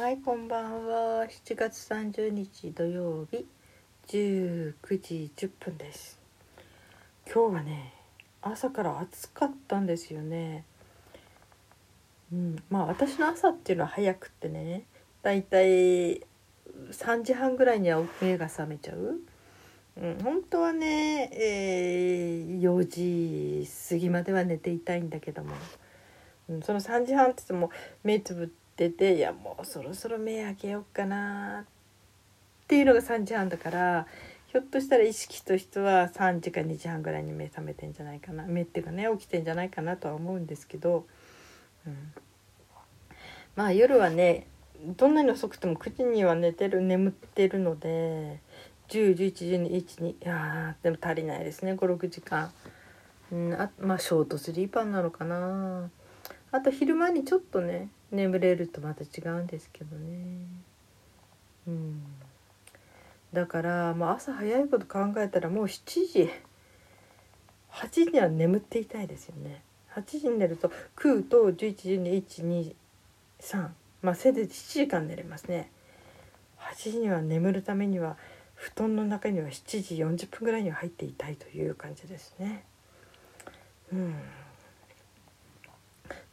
はいこんばんは。7月30日土曜日19時10分です。今日はね朝から暑かったんですよね。うんまあ私の朝っていうのは早くってねだいたい3時半ぐらいには目が覚めちゃう。うん、本当はね、えー、4時過ぎまでは寝ていたいんだけども、うん、その3時半って言っても目つぶってていやもうそろそろ目開けようかなっていうのが3時半だからひょっとしたら意識としては3時か2時半ぐらいに目覚めてんじゃないかな目っていうかね起きてんじゃないかなとは思うんですけど、うん、まあ夜はねどんなに遅くても9時には寝てる眠ってるので10111212いやでも足りないですね56時間、うん、あまあショートスリーパーなのかな。あと昼間にちょっとね眠れるとまた違うんですけどね。うん。だから、まあ、朝早いこと考えたらもう7時8時には眠っていたいですよね。8時に寝ると9と111213まあせいぜい7時間寝れますね。8時には眠るためには布団の中には7時40分ぐらいには入っていたいという感じですね。うん、っ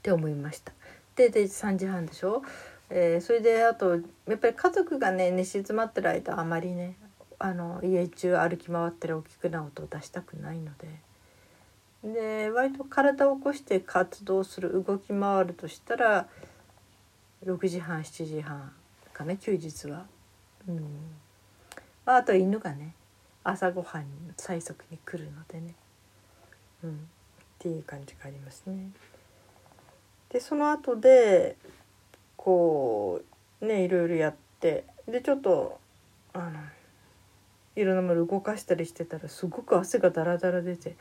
て思いました。でで3時半でしょ、えー、それであとやっぱり家族がね寝静まってる間あまりねあの家中歩き回ったり大きくな音を出したくないので。で割と体を起こして活動する動き回るとしたら6時半7時半かね休日は。うん。あと犬がね朝ごはん催促に来るのでね、うん、っていう感じがありますね。でその後でこうねいろいろやってでちょっとあのいろんなもの動かしたりしてたらすごく汗がダラダラ出て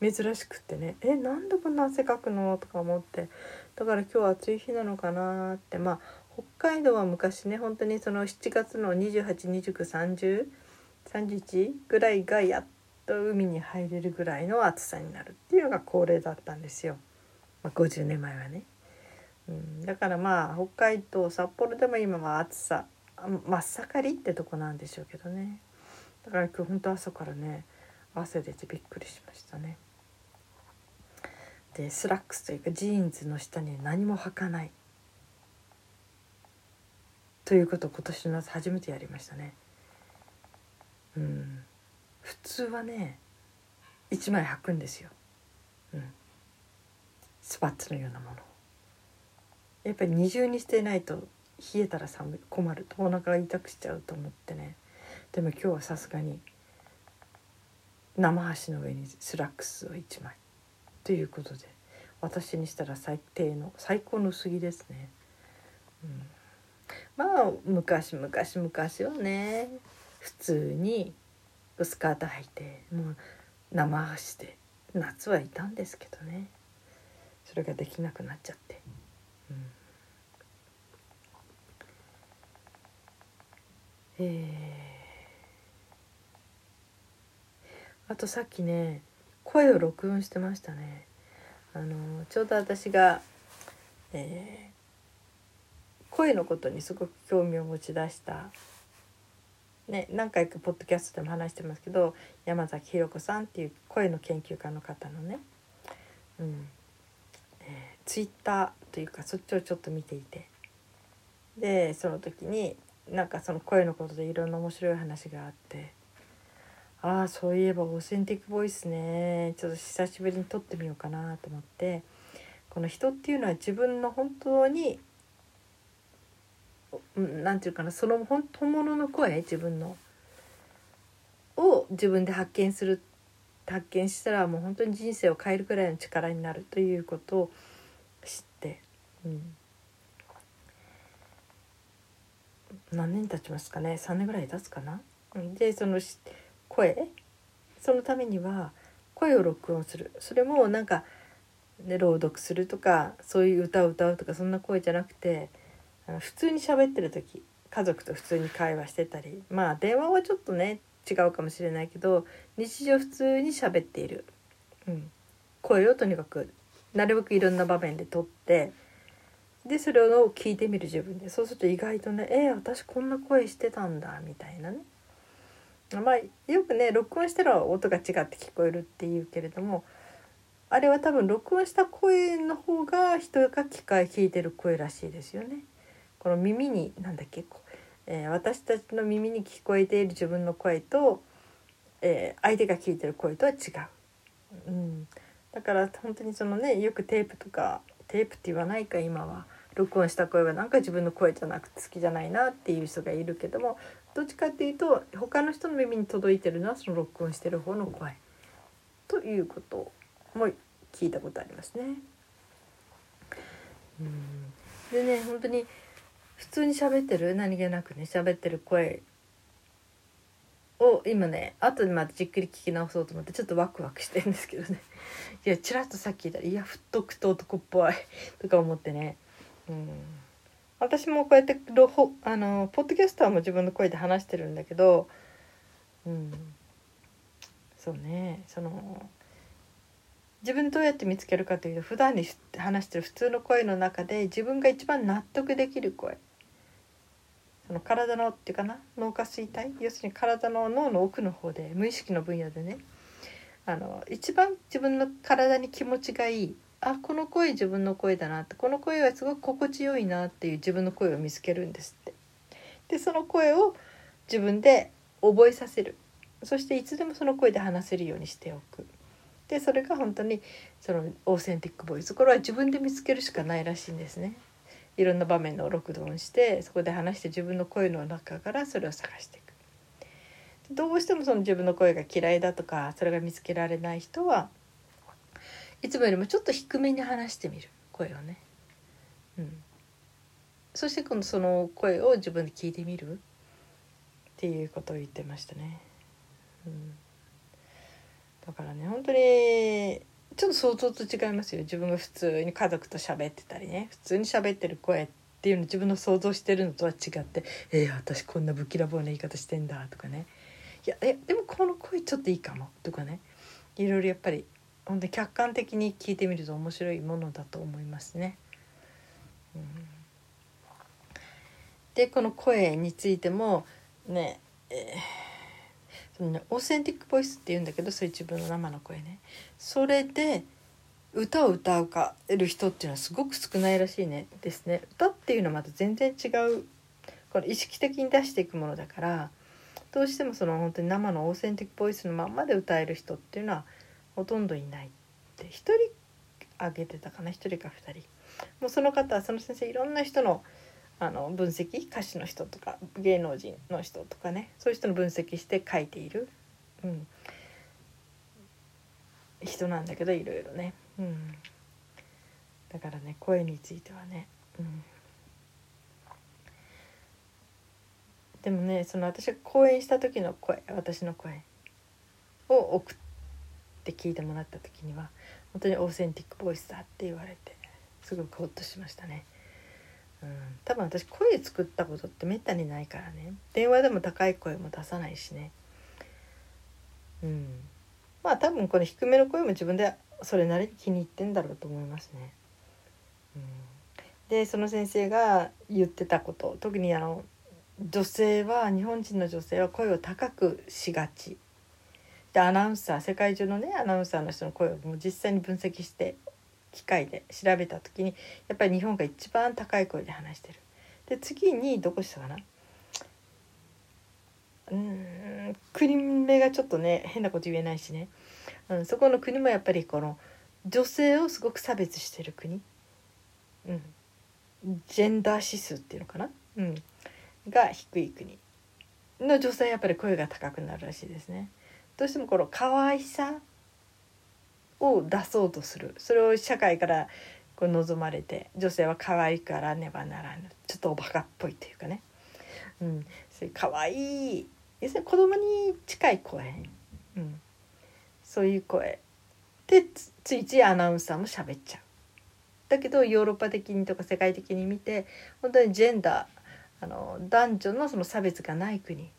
珍しくってね「えなんでこんな汗かくの?」とか思ってだから今日は暑い日なのかな？ってまあ北海道は昔ね本当にその7月の28293031ぐらいがやっと海に入れるぐらいの暑さになるっていうのが恒例だったんですよ、まあ、50年前はね。うん、だからまあ北海道札幌でも今は暑さ真っ盛りってとこなんでしょうけどねだから今日本当朝からね汗出てびっくりしましたね。でスラックスというかジーンズの下に何も履かないということを今年の夏初めてやりましたね。うん、普通はね1枚履くんですよ、スパッツのようなもの。やっぱり二重にしてないと冷えたら寒い困る。とお腹が痛くしちゃうと思ってね。でも今日はさすがに生箸の上にスラックスを1枚。ということで私にしたら最低の最高の薄着ですね。うん。まあ昔昔昔はね普通にスカート履いてもう生走って夏はいたんですけどね。それができなくなっちゃって、うん、えー、あとさっきね声を録音してましたね。あのちょうど私が、えー声のことにすごく興味を持ち出した、ね、何回かポッドキャストでも話してますけど山崎ひろ子さんっていう声の研究家の方のね、うん、ツイッターというかそっちをちょっと見ていて。でその時になんかその声のことでいろんな面白い話があってああそういえばオーセンティックボイスね。ちょっと久しぶりに撮ってみようかなと思ってこの人っていうのは自分の本当に何て言うかなその本物の声自分の。を自分で発見する発見したらもう本当に人生を変えるくらいの力になるということを知って、うん、何年経ちますかね？3年ぐらい経つかな？でその声？そのためには声を録音する。それもなんか、ね、朗読するとかそういう歌を歌うとかそんな声じゃなくて普通に喋ってる時家族と普通に会話してたりまあ電話はちょっとね違うかもしれないけど日常普通に喋っている、うん、声をとにかくなるべくいろんな場面で撮ってでそれを聞いてみる自分でそうすると意外とね「え、私こんな声してたんだ」みたいなねまあよくね録音したら音が違って聞こえるっていうけれどもあれは多分録音した声の方が人が機械聞いてる声らしいですよね。この耳になんだっけ、えー、私たちの耳に聞こえている自分の声と、えー、相手が聞いてる声とは違う。うん、だから本当にそのねよくテープとかテープって言わないか今は。録音した声はなんか自分の声じゃなくて好きじゃないなっていう人がいるけどもどっちかっていうと他の人の耳に届いてるのはその録音してる方の声。ということも聞いたことありますね。うん。でね本当に普通に喋ってる？何気なくね喋ってる声を今ね後でまたじっくり聞き直そうと思ってちょっとワクワクしてるんですけどね。いやちらっとさっき言ったら「いや太くと男っぽい」とか思ってね。うん。私もこうやってロあのポッドキャスターも自分の声で話してるんだけどうん。そうね。その自分どうやって見つけるかというと普段に話してる普通の声の中で自分が一番納得できる声。その体のっていうかな脳下垂体要するに体の脳の奥の方で無意識の分野でねあの一番自分の体に気持ちがいいあこの声自分の声だなってこの声はすごく心地よいなっていう自分の声を見つけるんですって。でその声を自分で覚えさせるそしていつでもその声で話せるようにしておく。でそれが本当にそのオーセンティックボイスこれは自分で見つけるしかないらしいんですね。いろんな場面の録音してそこで話して自分の声の中からそれを探していく。どうしてもその自分の声が嫌いだとかそれが見つけられない人はいつもよりもちょっと低めに話してみる声をね。うん、そして今度その声を自分で聞いてみるっていうことを言ってましたね。うん、だからね本当にちょっと想像と違いますよ。自分が普通に家族と喋ってたりね。普通に喋ってる声っていうの自分の想像してるのとは違って「えー、私こんなぶきらぼうな言い方してんだ」とかね「いやえでもこの声ちょっといいかも」とかね。いろいろやっぱり本当に客観的に聞いてみると面白いものだと思いますね。うん、でこの声についてもね,、えー、そのねオーセンティックボイスっていうんだけどそれ自分の生の声ね。それで歌を歌うかる人っていうのはすごく少ないらしいね。ですね。歌っていうのはまた全然違う。この意識的に出していくものだからどうしてもその本当に生のオーセンティックボイスのまんまで歌える人っていうのはほとんどいない。って1人挙げてたかな？1人か2人。もうその方はその先生いろんな人のあの分析歌手の人とか芸能人の人とかねそういう人の分析して書いている、うん、人なんだけどいろいろね、うん、だからね声についてはね、うん、でもねその私が講演した時の声私の声を送って聞いてもらった時には本当にオーセンティックボイスだって言われてすごくホッとしましたね。うん、多分私声作ったことってめったにないからね。電話でも高い声も出さないしね。うん。まあ多分この低めの声も自分でそれなりに気に入ってんだろうと思いますね。うん、でその先生が言ってたこと。特にあの女性は日本人の女性は声を高くしがち。でアナウンサー世界中のねアナウンサーの人の声をもう実際に分析して機械で調べた時にやっぱり日本が一番高い声で話してる。で次にどこしたかな？うん国名がちょっとね変なこと言えないしね、うん、そこの国もやっぱりこの女性をすごく差別してる国、うん、ジェンダー指数っていうのかな、うん、が低い国。の女性はやっぱり声が高くなるらしいですね。どうしてもこの可愛さを出そうとする。それを社会からこう望まれて女性は可愛いからねばならぬ。ちょっとおバカっぽいっていうかね、うん、そういう可愛い。要するに子供に近い声、うん、そういう声。でついついアナウンサーも喋っちゃう。だけどヨーロッパ的にとか世界的に見て本当にジェンダーあの男女のその差別がない国。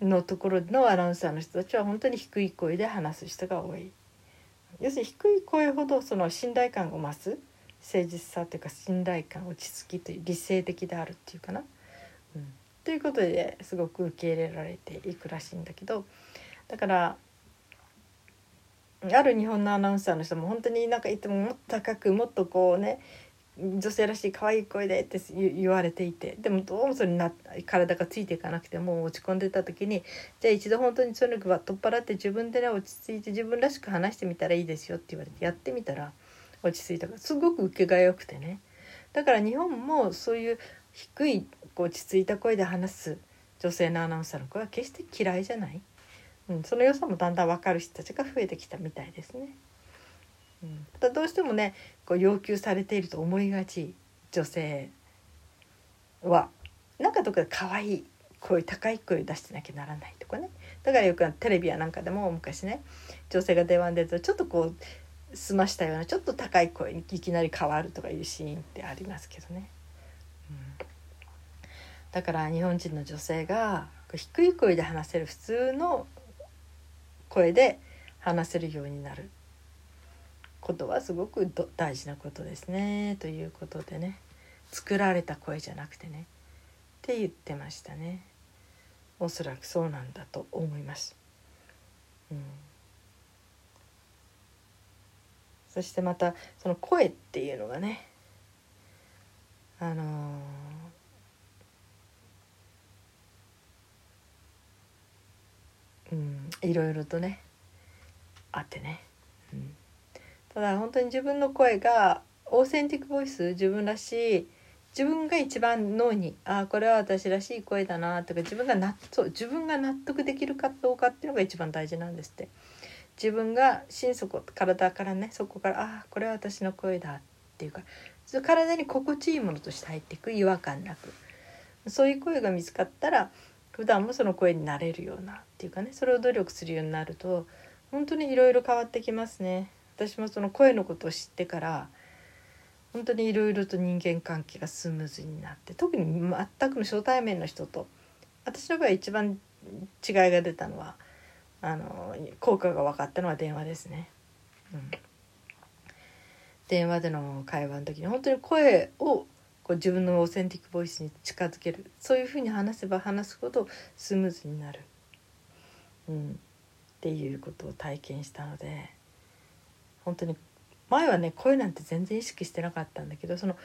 のところのアナウンサーの人たちは本当に低い声で話す人が多い。要するに低い声ほどその信頼感を増す誠実さというか信頼感落ち着きという理性的であるっていうかな。うん、ということですごく受け入れられていくらしいんだけどだからある日本のアナウンサーの人も本当になんかいつももっと高くもっとこうね女性らしい可愛い声でって言われていてでもどうもそれな体がついていかなくてもう落ち込んでた時にじゃあ一度本当にそういうのは取っ払って自分でね落ち着いて自分らしく話してみたらいいですよって言われてやってみたら落ち着いた。からすごく受けが良くてね。だから日本もそういう低い落ち着いた声で話す女性のアナウンサーの声は決して嫌いじゃない、うん、その良さもだんだん分かる人たちが増えてきたみたいですね。うん、だどうしてもねこう要求されていると思いがち女性は。なんかどっかで可愛い声高い声出してなきゃならないとかね。だからよくテレビやなんかでも昔ね女性が電話に出るとちょっとこう済ましたようなちょっと高い声にいきなり変わるとかいうシーンってありますけどね。うん、だから日本人の女性が低い声で話せる普通の声で話せるようになる。ことはすごく大事なことですねということでね。作られた声じゃなくてね。って言ってましたね。おそらくそうなんだと思います。うん。そしてまたその声っていうのがね。あのー、うんいろいろとねあってね、うん、ただ本当に自分の声がオーセンティックボイス自分らしい自分が一番脳にああこれは私らしい声だなとか自分が納そう自分が納得できるかどうかっていうのが一番大事なんですって自分が心底体からねそこからああこれは私の声だっていうか体に心地いいものとして入っていく違和感なくそういう声が見つかったら普段もその声になれるようなっていうかねそれを努力するようになると本当にいろいろ変わってきますね。私もその声のことを知ってから本当にいろいろと人間関係がスムーズになって特に全くの初対面の人と私の場合一番違いが出たのはあの効果が分かったのは電話ですね。うん、電話での会話の時に本当に声をこう自分のオーセンティックボイスに近づけるそういうふうに話せば話すほどスムーズになる、うん、っていうことを体験したので。本当に前はね声なんて全然意識してなかったんだけどその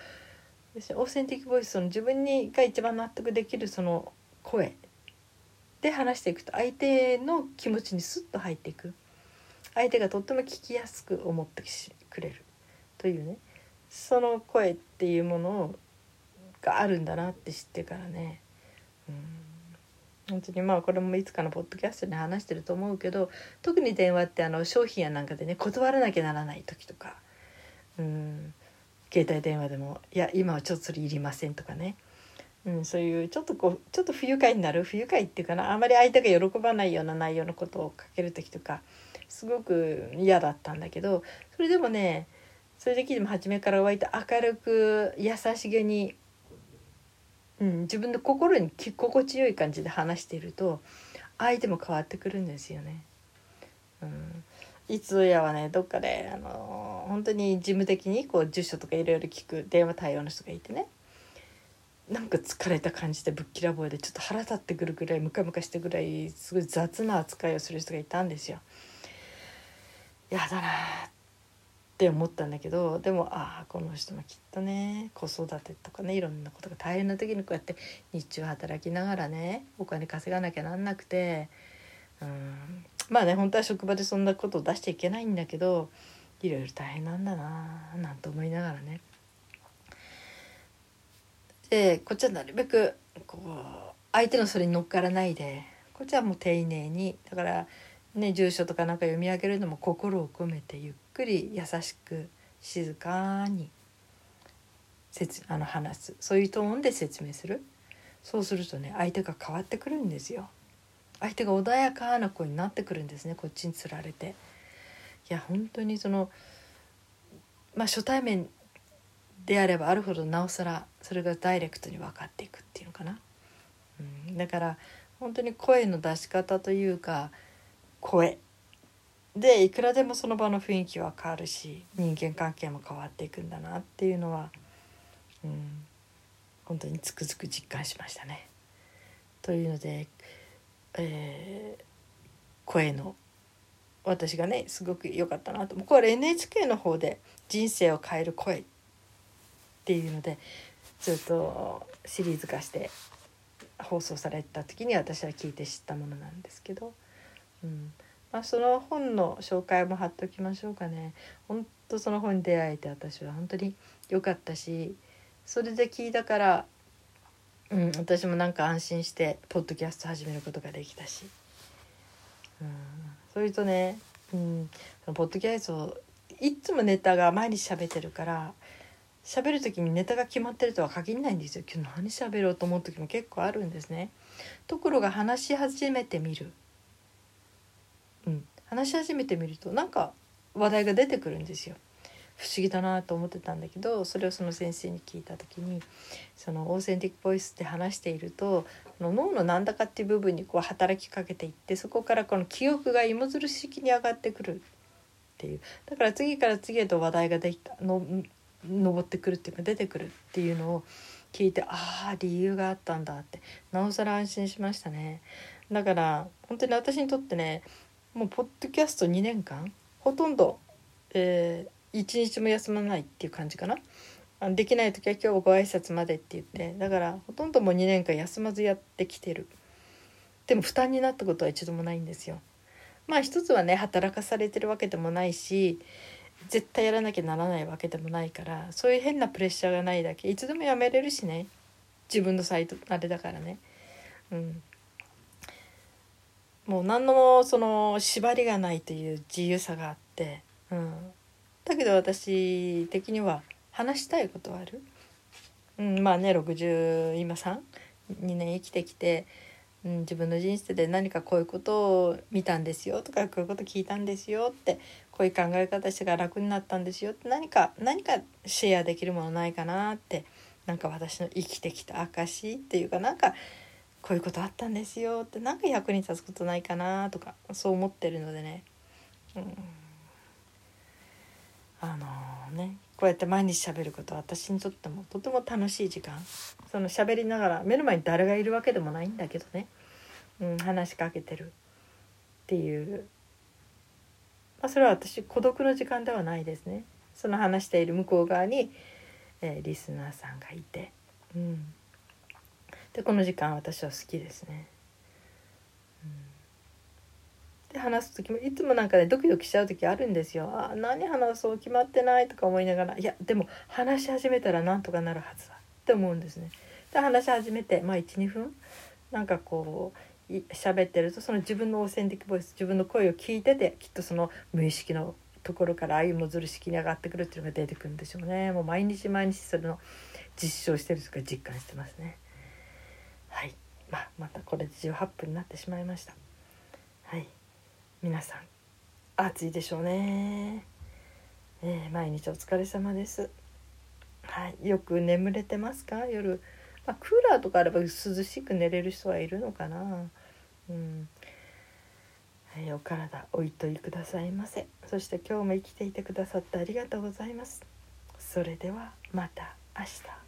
オーセンティックボイスその自分にが一番納得できるその声で話していくと相手の気持ちにスッと入っていく。相手がとっても聞きやすく思ってくれる。というね。その声っていうものがあるんだなって知ってからね。うん。本当にまあこれもいつかのポッドキャストで話してると思うけど特に電話ってあの商品やなんかでね断らなきゃならない時とか。うん。携帯電話でも「いや今はちょっとそれいりません」とかね、うん、そういうちょっとこうちょっと不愉快になる。不愉快っていうかな。あまり相手が喜ばないような内容のことをかける時とかすごく嫌だったんだけどそれでもねそういう時でも初めから湧いて明るく優しげにうん、自分の心に心地よい感じで話していると相手も変わってくるんですよね。うん、いつやはねどっかで、あのー、本当に事務的にこう住所とかいろいろ聞く電話対応の人がいてねなんか疲れた感じでぶっきらぼうでちょっと腹立ってくるぐらいムカムカしてぐらいすごい雑な扱いをする人がいたんですよ。やだなって思ったんだけどでもああこの人もきっとね子育てとかねいろんなことが大変な時にこうやって日中働きながらねお金稼がなきゃなんなくてうんまあね本当は職場でそんなことを出しちゃいけないんだけどいろいろ大変なんだななんて思いながらね。でこっちはなるべくこう相手のそれに乗っからないでこっちはもう丁寧にだからね住所とかなんか読み上げるのも心を込めてゆっくり優しく静かにあの話す。そういうトーンで説明する。そうするとね相手が変わってくるんですよ。相手が穏やかな声になってくるんですね。こっちにつられて。いや本当にそのまあ初対面であればあるほどなおさらそれがダイレクトに分かっていくっていうのかな、うん、だから本当に声の出し方というか声。でいくらでもその場の雰囲気は変わるし人間関係も変わっていくんだなっていうのは、うん、本当につくづく実感しましたね。というので、えー、声の私がねすごく良かったなとこれ NHK の方で「人生を変える声」っていうのでずっとシリーズ化して放送された時に私は聞いて知ったものなんですけど、うんまあ、その本の紹介も貼っておきましょうかね。本当その本に出会えて私は本当に良かったしそれで聞いたから、うん、私もなんか安心してポッドキャスト始めることができたし。うんそれとね、うん、そのポッドキャストいつもネタが毎日喋ってるから喋る時にネタが決まってるとは限らないんですよ今日何喋ろうと思う時も結構あるんですねところが話し始めてみる話し始めてみるとなんか話題が出てくるんですよ。不思議だなと思ってたんだけどそれをその先生に聞いた時にそのオーセンティックボイスって話していると脳のなんだかっていう部分にこう働きかけていってそこからこの記憶が芋づる式に上がってくるっていう。だから次から次へと話題ができたの上ってくるっていうか出てくるっていうのを聞いてああ理由があったんだって。なおさら安心しましたね。だから本当に私にとってねもうポッドキャスト2年間？ほとんど、えー、一日も休まないっていう感じかな？できない時は今日ご挨拶までって言って。だからほとんどもう2年間休まずやってきてる。でも負担になったことは一度もないんですよ。まあ一つはね働かされてるわけでもないし絶対やらなきゃならないわけでもないからそういう変なプレッシャーがないだけ。いつでもやめれるしね。自分のサイトあれだからね。うん。もう何のその縛りがないという自由さがあって、うん、だけど私的には話したいことはある、うん、まあね60今32年生きてきて、うん、自分の人生で何かこういうことを見たんですよとかこういうこと聞いたんですよってこういう考え方してから楽になったんですよって何か何かシェアできるものないかなってなんか私の生きてきた証っていうかなんかこういうことあったんですよってなんか役に立つことないかなとかそう思ってるのでね。うん。あのねこうやって毎日喋ることは私にとってもとても楽しい時間。その喋りながら目の前に誰がいるわけでもないんだけどね、うん、話しかけてるっていう、まあ、それは私孤独の時間ではないですね。その話している向こう側に、えー、リスナーさんがいて、うん、でこの時間私は好きですね。で話す時もいつもなんかねドキドキしちゃう時あるんですよ。あ何話そう決まってないとか思いながらいやでも話し始めたらなんとかなるはずだって思うんですね。で話し始めてまあ12分なんかこう喋ってるとその自分のオーセンティックボイス自分の声を聞いててきっとその無意識のところからああいうもずる式に上がってくるっていうのが出てくるんでしょうね。もう毎日毎日それの実証してるとか実感してますね。はい、まあ、またこれで18分になってしまいました。はい。皆さん暑いでしょうね、えー、毎日お疲れ様です。はい。よく眠れてますか？夜、まあ、クーラーとかあれば涼しく寝れる人はいるのかな。うん。はい、お体おいといくださいませ。そして今日も生きていてくださってありがとうございます。それではまた明日。